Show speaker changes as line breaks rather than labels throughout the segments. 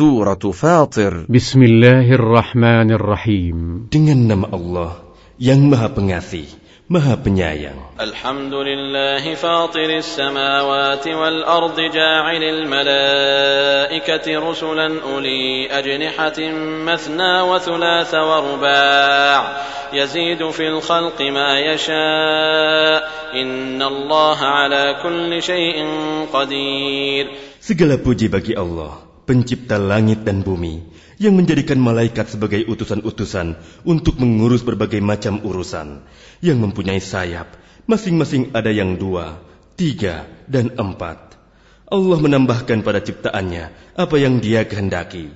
Surah Fatir
بسم الله الرحمن الرحيم
Dengan nama Allah yang Maha Pengasih, Maha Penyayang.
الحمد لله فاطر السماوات والأرض جاعل الملائكة رسلا أولي أجنحة مثنى وثلاث ورباع يزيد في الخلق ما يشاء إن الله على كل شيء قدير
Segala puji bagi Allah, pencipta langit dan bumi, yang menjadikan malaikat sebagai utusan-utusan untuk mengurus berbagai macam urusan, yang mempunyai sayap, masing-masing ada yang dua, tiga, dan empat. Allah menambahkan pada ciptaannya apa yang dia kehendaki.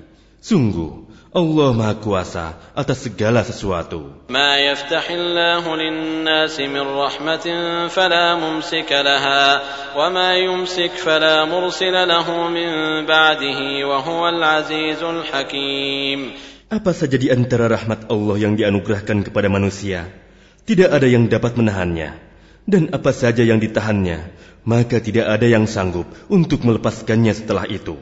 Sungguh, Allah Maha Kuasa atas segala sesuatu.
ما يفتح الله للناس من رحمة فلا ممسك لها وما يمسك فلا مرسل له من بعده وهو العزيز الحكيم
Apa saja di antara rahmat Allah yang dianugerahkan kepada manusia, tidak ada yang dapat menahannya. Dan apa saja yang ditahannya, maka tidak ada yang sanggup untuk melepaskannya setelah itu.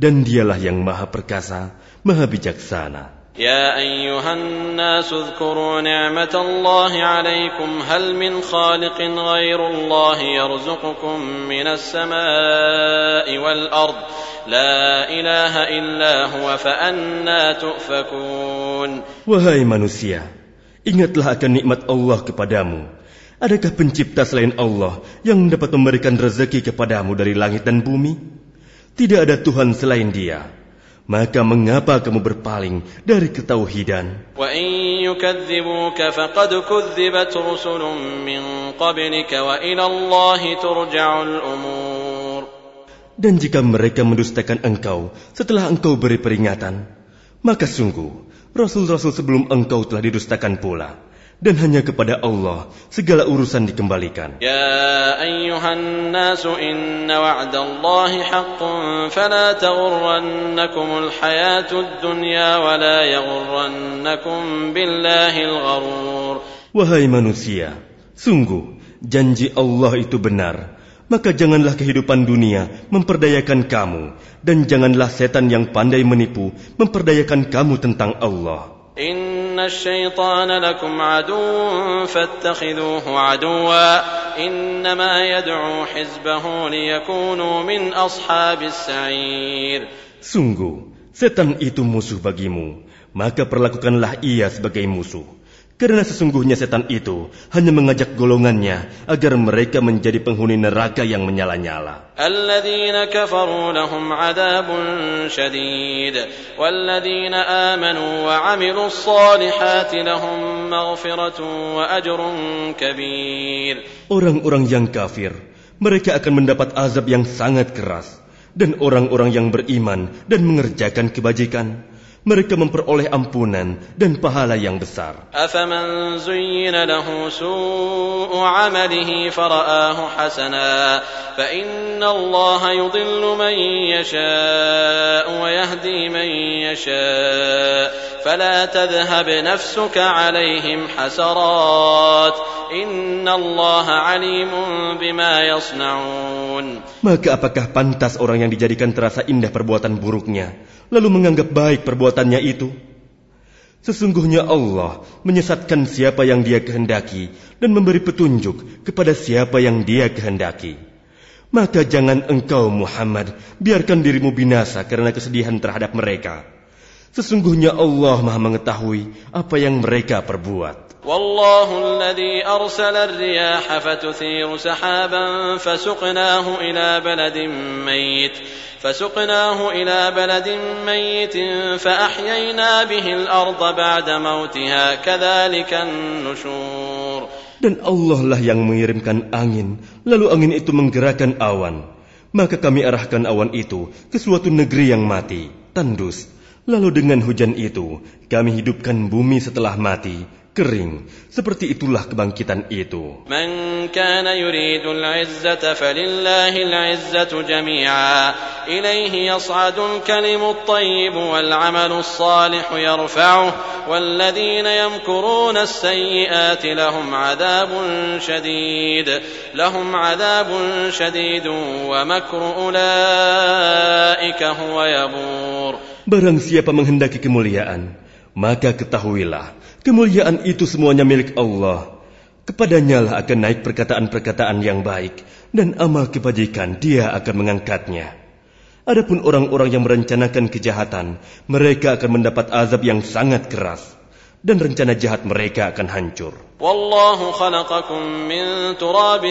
Dan dialah yang maha perkasa, maha bijaksana.
يا أيها الناس اذكروا نعمة الله عليكم هل من خالق غير الله يرزقكم من السماء والأرض لا إله إلا هو فأنا تؤفكون
Wahai manusia, ingatlah akan nikmat Allah kepadamu. Adakah pencipta selain Allah yang dapat memberikan rezeki kepadamu dari langit dan bumi? Tidak ada Tuhan selain dia. Maka mengapa kamu berpaling dari ketauhidan? Dan jika mereka mendustakan engkau setelah engkau beri peringatan, maka sungguh rasul-rasul sebelum engkau telah didustakan pula dan hanya kepada Allah segala urusan dikembalikan.
Ya ayyuhan nasu inna wa'dallahi haqqun fala taghurrannakumul hayatud dunya wa la yaghurrannakum al ghurur.
Wahai manusia, sungguh janji Allah itu benar. Maka janganlah kehidupan dunia memperdayakan kamu, dan janganlah setan yang pandai menipu memperdayakan kamu tentang Allah.
إن الشيطان لكم عدو فاتخذوه عدوا إنما يدعو حزبه ليكونوا من أصحاب السعير
Sungguh, setan itu musuh bagimu, maka perlakukanlah ia sebagai musuh. Karena sesungguhnya setan itu hanya mengajak golongannya agar mereka menjadi penghuni neraka yang menyala-nyala. Orang-orang yang kafir, mereka akan mendapat azab yang sangat keras. Dan orang-orang yang beriman dan mengerjakan kebajikan mereka memperoleh ampunan dan pahala yang besar.
أفمن زين له سوء عمله فرآه حسنا فإن الله يضل من يشاء ويهدي من يشاء فلا تذهب نفسك عليهم حسرات إن الله عليم بما يصنعون
Maka apakah pantas orang yang dijadikan terasa indah perbuatan buruknya, lalu menganggap baik perbuatannya itu? Sesungguhnya Allah menyesatkan siapa yang dia kehendaki dan memberi petunjuk kepada siapa yang dia kehendaki. Maka jangan engkau Muhammad biarkan dirimu binasa karena kesedihan terhadap mereka. Sesungguhnya Allah maha mengetahui apa yang mereka perbuat.
والله الذي أرسل الرياح فتثير سحابا فسقناه إلى بلد ميت فسقناه إلى بلد ميت فأحيينا به الأرض بعد موتها كذلك النشور
Dan Allah lah yang mengirimkan angin, lalu angin itu menggerakkan awan. Maka kami arahkan awan itu ke suatu negeri yang mati, tandus. Lalu dengan hujan itu, kami hidupkan bumi setelah mati, kering. Seperti itulah kebangkitan itu.
من كان يريد العزة فلله العزة جميعا إليه يصعد الكلم الطيب والعمل الصالح يرفعه والذين يمكرون السيئات لهم عذاب شديد لهم عذاب شديد ومكر أولئك هو يبور
Barang siapa menghendaki kemuliaan, maka ketahuilah, kemuliaan itu semuanya milik Allah. Kepadanya lah akan naik perkataan-perkataan yang baik, dan amal kebajikan dia akan mengangkatnya. Adapun orang-orang yang merencanakan kejahatan, mereka akan mendapat azab yang sangat keras dan rencana jahat mereka akan hancur.
والله خلقكم من تراب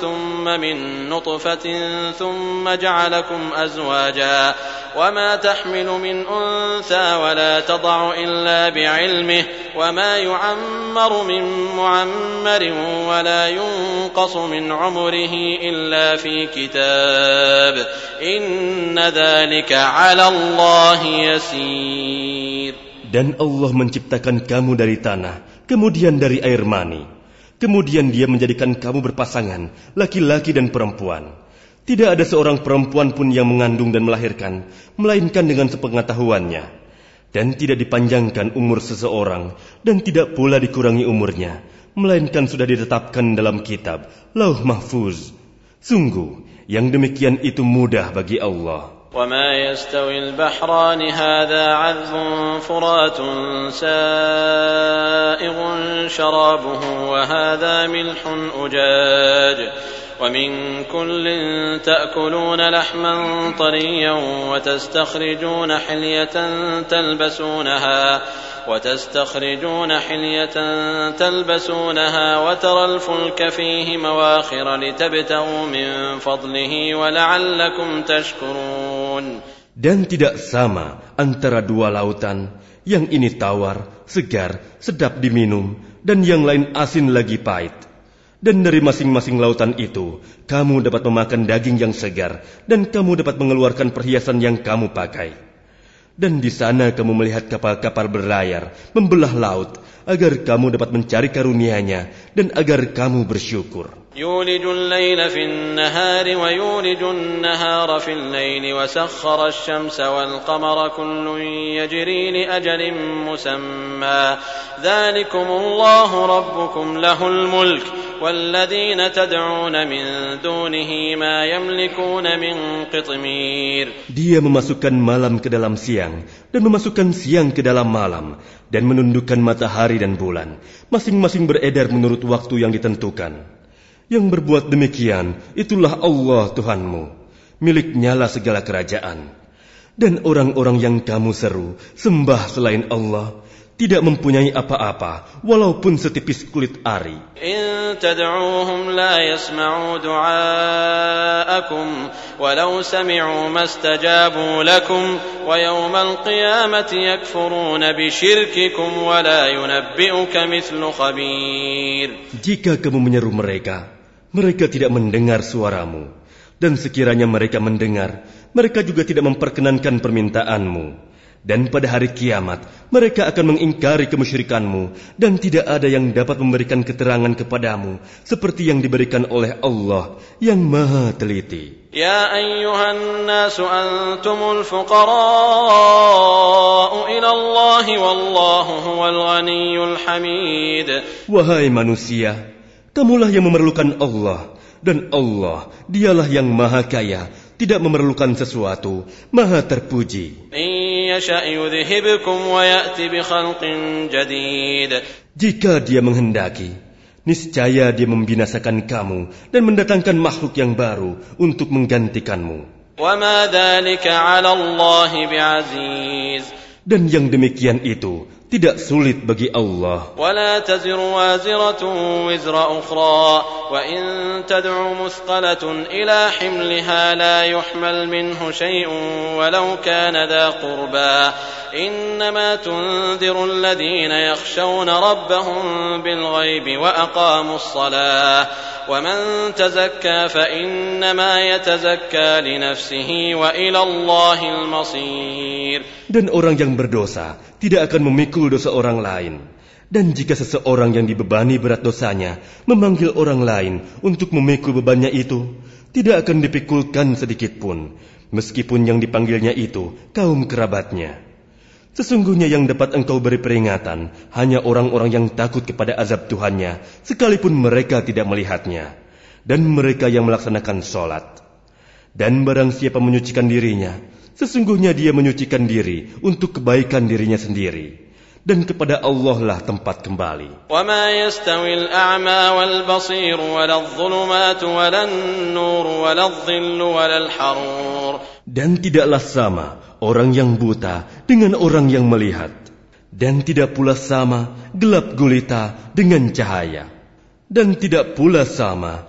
ثم من نطفة ثم جعلكم أزواجا وما تحمل من أنثى ولا تضع إلا بعلمه وما يعمر من معمر ولا ينقص من عمره إلا في كتاب إن ذلك على الله يسير
Dan Allah menciptakan kamu dari tanah, kemudian dari air mani. Kemudian dia menjadikan kamu berpasangan, laki-laki dan perempuan. Tidak ada seorang perempuan pun yang mengandung dan melahirkan, melainkan dengan sepengetahuannya. Dan tidak dipanjangkan umur seseorang, dan tidak pula dikurangi umurnya, melainkan sudah ditetapkan dalam kitab, lauh mahfuz. Sungguh, yang demikian itu mudah bagi Allah.
وما يستوي البحران هذا عذب فرات سائغ شرابه وهذا ملح أجاج ومن كل تأكلون لحما طريا وتستخرجون حلية تلبسونها وتستخرجون حلية تلبسونها وترى الفلك فيه مواخر لتبتغوا من فضله ولعلكم تشكرون
Dan tidak sama antara dua lautan, yang ini tawar, segar, sedap diminum, dan yang lain asin lagi pahit. Dan dari masing-masing lautan itu, kamu dapat memakan daging yang segar, dan kamu dapat mengeluarkan perhiasan yang kamu pakai. Dan di sana kamu melihat kapal-kapal berlayar, membelah laut, agar kamu dapat mencari karunia-Nya dan agar kamu bersyukur.
يولج الليل في النهار ويولج النهار في الليل وسخر الشمس والقمر كل يجري لأجل مسمى ذلكم الله ربكم له الملك والذين تدعون من دونه ما يملكون من قطمير
Dia memasukkan malam ke dalam siang dan memasukkan siang ke dalam malam dan menundukkan matahari dan bulan masing-masing beredar menurut waktu yang ditentukan. Yang berbuat demikian, itulah Allah Tuhanmu. Miliknyalah segala kerajaan. Dan orang-orang yang kamu seru, sembah selain Allah, tidak mempunyai apa-apa walaupun setipis kulit ari. Jika kamu menyeru mereka, mereka tidak mendengar suaramu, dan sekiranya mereka mendengar, mereka juga tidak memperkenankan permintaanmu. Dan pada hari kiamat, mereka akan mengingkari kemusyrikanmu, dan tidak ada yang dapat memberikan keterangan kepadamu, seperti yang diberikan oleh Allah yang maha teliti.
Ya ayyuhan antumul fuqara'u wallahu huwal ghaniyul hamid.
Wahai manusia, Kamulah yang memerlukan Allah, dan Allah dialah yang maha kaya, tidak memerlukan sesuatu, maha terpuji. Jika dia menghendaki, niscaya dia membinasakan kamu dan mendatangkan makhluk yang baru untuk menggantikanmu. Dan yang demikian itu tidak sulit bagi Allah.
ولا تزر وازرة وزر أخرى وإن تدع مثقلة إلى حملها لا يحمل منه شيء ولو كان ذا قربى إنما تنذر الذين يخشون ربهم بالغيب وأقاموا الصلاة ومن تزكى فإنما يتزكى لنفسه وإلى الله المصير
Dan orang yang berdosa tidak akan memikul dosa orang lain. Dan jika seseorang yang dibebani berat dosanya memanggil orang lain untuk memikul bebannya itu, tidak akan dipikulkan sedikit pun, meskipun yang dipanggilnya itu kaum kerabatnya. Sesungguhnya yang dapat engkau beri peringatan hanya orang-orang yang takut kepada azab Tuhannya, sekalipun mereka tidak melihatnya, dan mereka yang melaksanakan sholat. Dan barang siapa menyucikan dirinya, Sesungguhnya dia menyucikan diri untuk kebaikan dirinya sendiri. Dan kepada Allah lah tempat kembali. Dan tidaklah sama orang yang buta dengan orang yang melihat. Dan tidak pula sama gelap gulita dengan cahaya. Dan tidak pula sama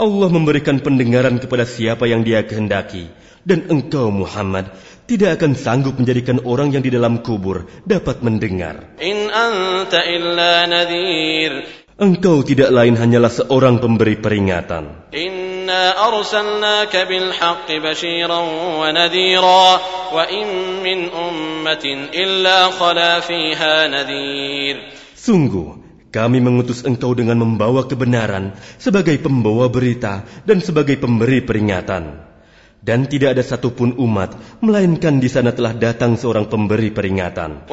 Allah memberikan pendengaran kepada siapa yang dia kehendaki. Dan engkau Muhammad tidak akan sanggup menjadikan orang yang di dalam kubur dapat mendengar.
In anta illa nadhir.
Engkau tidak lain hanyalah seorang pemberi peringatan. Sungguh kami mengutus engkau dengan membawa kebenaran sebagai pembawa berita dan sebagai pemberi peringatan. Dan tidak ada satupun umat, melainkan di sana telah datang seorang pemberi peringatan.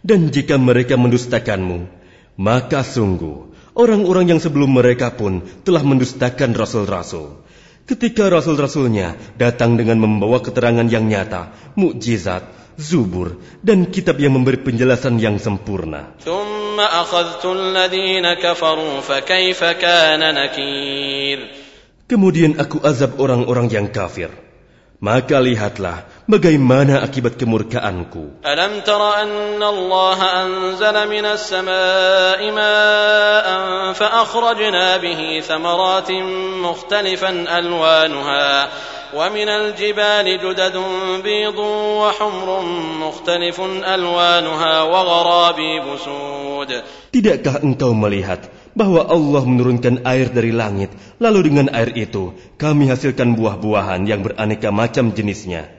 Dan jika mereka mendustakanmu, maka sungguh Orang-orang yang sebelum mereka pun telah mendustakan rasul-rasul. Ketika rasul-rasulnya datang dengan membawa keterangan yang nyata, mukjizat, zubur, dan kitab yang memberi penjelasan yang sempurna. Kemudian aku azab orang-orang yang kafir. Maka lihatlah bagaimana akibat kemurkaanku.
ألم تر أن الله أنزل من السماء ماء فأخرجنا به ثمرات مختلفا ألوانها ومن الجبال جدد بيض وحمر مختلف ألوانها وغرابيب سود
Tidakkah engkau melihat bahwa Allah menurunkan air dari langit, lalu dengan air itu kami hasilkan buah-buahan yang beraneka macam jenisnya.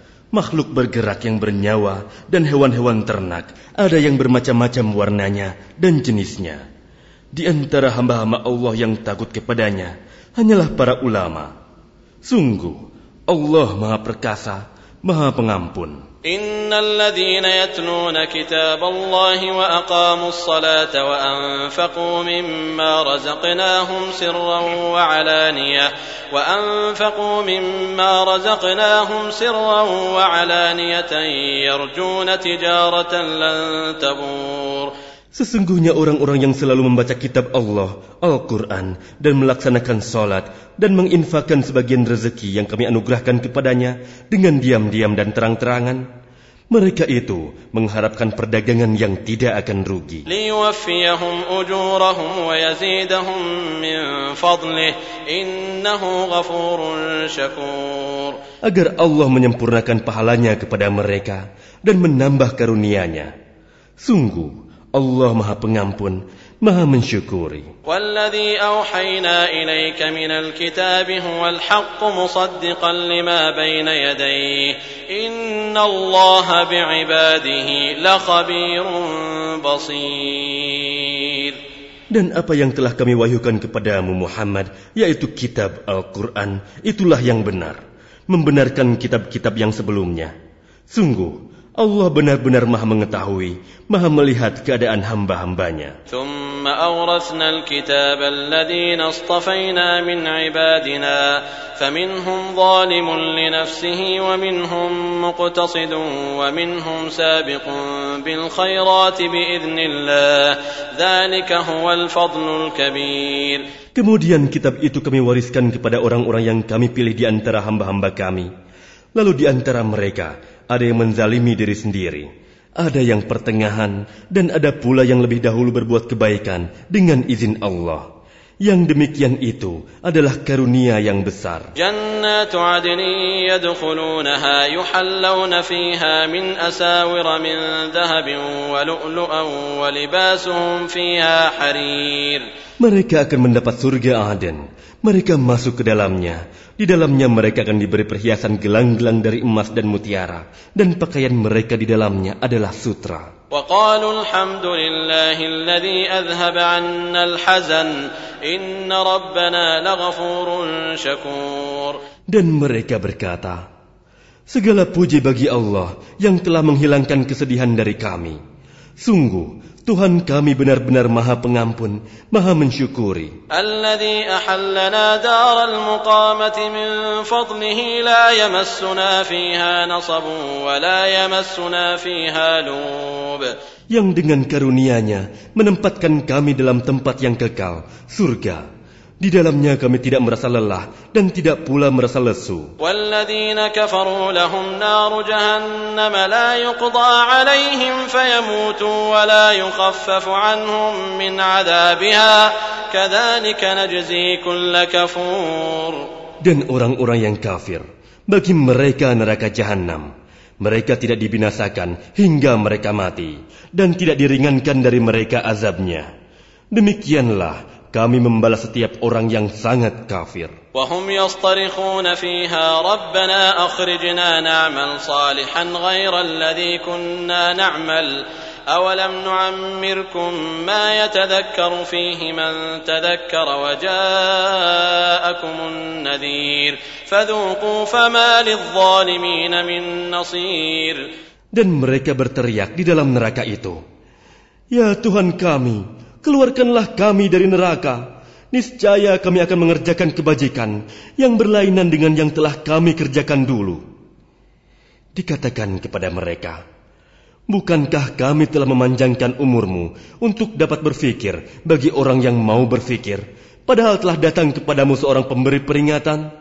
makhluk bergerak yang bernyawa dan hewan-hewan ternak, ada yang bermacam-macam warnanya dan jenisnya. Di antara hamba-hamba Allah yang takut kepadanya, hanyalah para ulama. Sungguh, Allah Maha Perkasa, Maha Pengampun.
إن الذين يتلون كتاب الله وأقاموا الصلاة وأنفقوا مما رزقناهم سرا وعلانية وأنفقوا مما رزقناهم سرا وعلانية يرجون تجارة لن تبور
Sesungguhnya orang-orang yang selalu membaca kitab Allah, Al-Quran, dan melaksanakan sholat, dan menginfakkan sebagian rezeki yang kami anugerahkan kepadanya dengan diam-diam dan terang-terangan, mereka itu mengharapkan perdagangan yang tidak akan rugi. Agar Allah menyempurnakan pahalanya kepada mereka dan menambah karunia-Nya. Sungguh, Allah Maha Pengampun, Maha Mensyukuri.
والذي أوحينا إليك من الكتاب هو الحق مصدقا لما بين يديه إن الله بعباده لخبير بصير
Dan apa yang telah kami wahyukan kepadamu Muhammad, yaitu kitab Al-Quran, itulah yang benar. Membenarkan kitab-kitab yang sebelumnya. Sungguh, Allah benar-benar maha mengetahui, maha melihat keadaan hamba-hambanya.
ثم أورثنا الكتاب الذين اصطفينا من عبادنا فمنهم ظالم لنفسه ومنهم مقتصد ومنهم سابق بالخيرات بإذن الله ذلك هو الفضل الكبير
Kemudian kitab itu kami wariskan kepada orang-orang yang kami pilih di antara hamba-hamba kami. Lalu di antara mereka ada yang menzalimi diri sendiri, ada yang pertengahan, dan ada pula yang lebih dahulu berbuat kebaikan dengan izin Allah. Yang demikian itu adalah karunia yang besar.
Jannatu yadkhulunaha fiha min asawir min dhahabin wa lu'lu'an wa libasuhum fiha harir.
Mereka akan mendapat surga Aden. Mereka masuk ke dalamnya. Di dalamnya mereka akan diberi perhiasan gelang-gelang dari emas dan mutiara. Dan pakaian mereka di dalamnya adalah sutra.
وقالوا الحمد لله الذي أذهب عنا الحزن إن ربنا لغفور شكور
Dan mereka berkata, Segala puji bagi Allah yang telah menghilangkan kesedihan dari kami. Sungguh, Tuhan kami benar-benar maha pengampun, maha mensyukuri. Yang dengan karunia-Nya menempatkan kami dalam tempat yang kekal, surga Di dalamnya kami tidak merasa lelah dan tidak pula merasa lesu.
والذين كفروا لهم نار جهنم لا يقضى عليهم فيموتوا ولا يخفف عنهم من عذابها كذلك نجزي كل كفور
Dan orang-orang yang kafir, bagi mereka neraka jahanam. Mereka tidak dibinasakan hingga mereka mati, dan tidak diringankan dari mereka azabnya. Demikianlah kami membalas setiap orang yang sangat kafir.
وهم يصطرخون فيها ربنا أخرجنا نعمل صالحا غير الذي كنا نعمل أولم نعمركم ما يتذكر فيه من تذكر وجاءكم النذير فذوقوا فما للظالمين من نصير
Dan mereka berteriak di dalam neraka itu. Ya Tuhan kami, keluarkanlah kami dari neraka. Niscaya kami akan mengerjakan kebajikan yang berlainan dengan yang telah kami kerjakan dulu. Dikatakan kepada mereka, Bukankah kami telah memanjangkan umurmu untuk dapat berfikir bagi orang yang mau berfikir, padahal telah datang kepadamu seorang pemberi peringatan?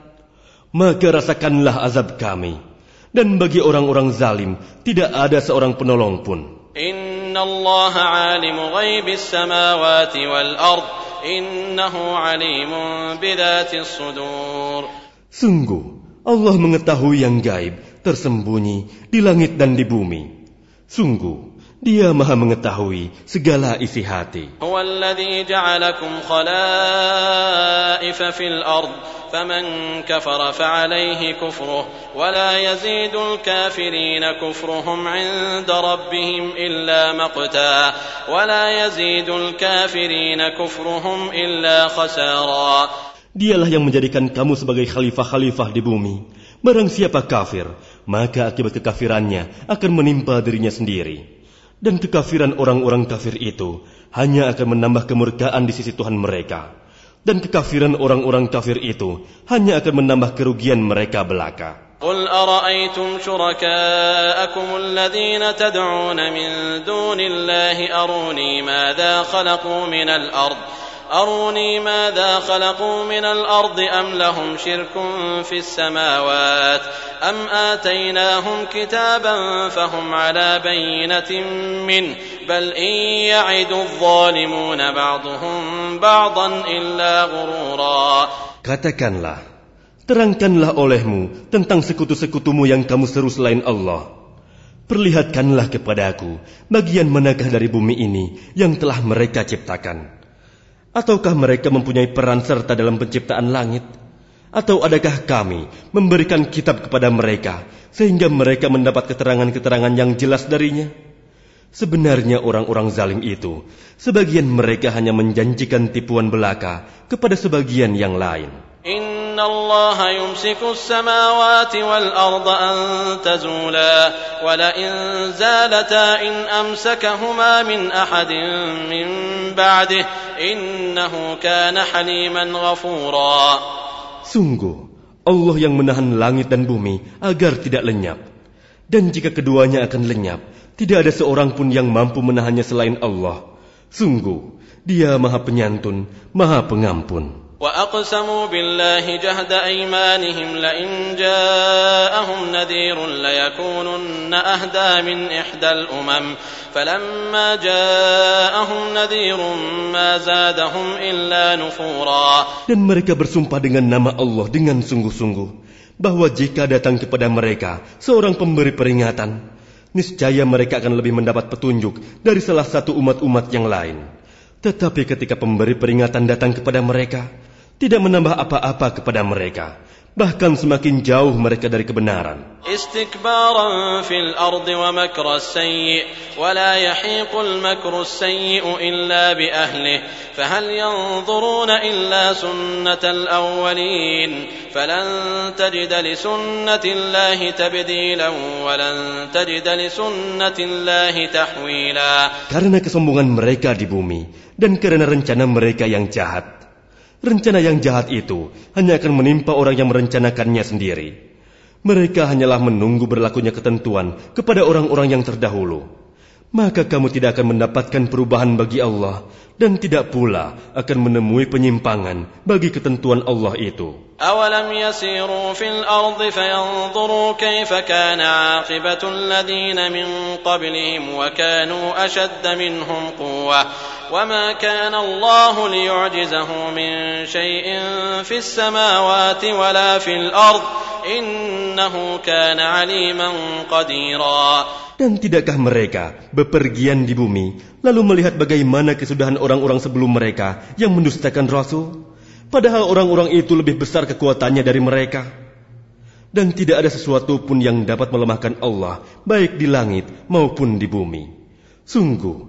Maka rasakanlah azab kami. Dan bagi orang-orang zalim, tidak ada seorang penolong pun.
إن الله عالم غيب السماوات والأرض إنه عليم بذات الصدور
Sungguh, Allah mengetahui yang gaib, tersembunyi di langit dan di bumi. Sungguh, Dia Maha mengetahui segala isi hati.
هو الذي جعلكم خلائف في الأرض فمن كفر فعليه كفره ولا يزيد الكافرين كفرهم عند ربهم إلا مقتا ولا يزيد الكافرين كفرهم إلا خسارا
Dialah yang menjadikan kamu sebagai khalifah-khalifah di bumi. Barang siapa kafir, maka akibat kekafirannya akan menimpa dirinya sendiri. Dan kekafiran orang-orang kafir itu hanya akan menambah kemurkaan di sisi Tuhan mereka. Dan kekafiran orang-orang kafir itu hanya akan menambah kerugian mereka belaka.
قل أرأيتم شركاءكم الذين تدعون من دون الله أروني ماذا خلقوا من الأرض أروني ماذا خلقوا من الأرض أم لهم شرك في السماوات أم آتيناهم كتابا فهم على بينة منه بل إن يعد الظالمون بعضهم بعضا إلا غرورا
Katakanlah, terangkanlah olehmu tentang sekutu-sekutumu yang kamu seru selain Allah. Perlihatkanlah kepadaku bagian manakah dari bumi ini yang telah mereka ciptakan. Ataukah mereka mempunyai peran serta dalam penciptaan langit? Atau adakah kami memberikan kitab kepada mereka sehingga mereka mendapat keterangan-keterangan yang jelas darinya? Sebenarnya orang-orang zalim itu, sebagian mereka hanya menjanjikan tipuan belaka kepada sebagian yang lain.
إن الله يمسك السماوات والأرض أن تزولا ولئن زالتا إن أمسكهما من أحد من بعده إنه كان حليما غفورا
Sungguh, Allah yang menahan langit dan bumi agar tidak lenyap. Dan jika keduanya akan lenyap, tidak ada seorang pun yang mampu menahannya selain Allah. Sungguh, dia maha penyantun, maha pengampun.
وأقسموا بالله جهد أيمانهم لئن جاءهم نذير ليكونن أهدى من إحدى الأمم فلما جاءهم نذير ما زادهم إلا نفورا
Dan mereka bersumpah dengan nama Allah dengan sungguh-sungguh bahwa jika datang kepada mereka seorang pemberi peringatan, niscaya mereka akan lebih mendapat petunjuk dari salah satu umat-umat yang lain. Tetapi ketika pemberi peringatan datang kepada mereka, tidak menambah apa-apa kepada mereka, bahkan semakin jauh mereka dari kebenaran. Karena kesombongan mereka di bumi dan karena rencana mereka yang jahat, Rencana yang jahat itu hanya akan menimpa orang yang merencanakannya sendiri. Mereka hanyalah menunggu berlakunya ketentuan kepada orang-orang yang terdahulu. Maka kamu tidak akan mendapatkan perubahan bagi Allah dan tidak pula akan menemui penyimpangan bagi ketentuan Allah itu.
أولم يسيروا في الأرض فينظروا كيف كان عاقبة الذين من قبلهم وكانوا أشد منهم قوة وما كان الله ليعجزه من شيء في السماوات ولا في الأرض إنه كان عليما قديرا
Dan tidakkah mereka bepergian di bumi, lalu melihat bagaimana kesudahan orang-orang sebelum mereka yang mendustakan Rasul? Padahal orang-orang itu lebih besar kekuatannya dari mereka. Dan tidak ada sesuatu pun yang dapat melemahkan Allah, baik di langit maupun di bumi. Sungguh,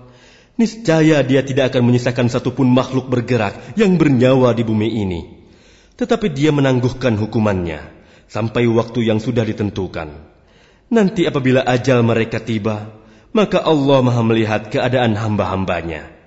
niscaya dia tidak akan menyisakan satupun makhluk bergerak yang bernyawa di bumi ini. Tetapi dia menangguhkan hukumannya sampai waktu yang sudah ditentukan. Nanti apabila ajal mereka tiba, maka Allah maha melihat keadaan hamba-hambanya.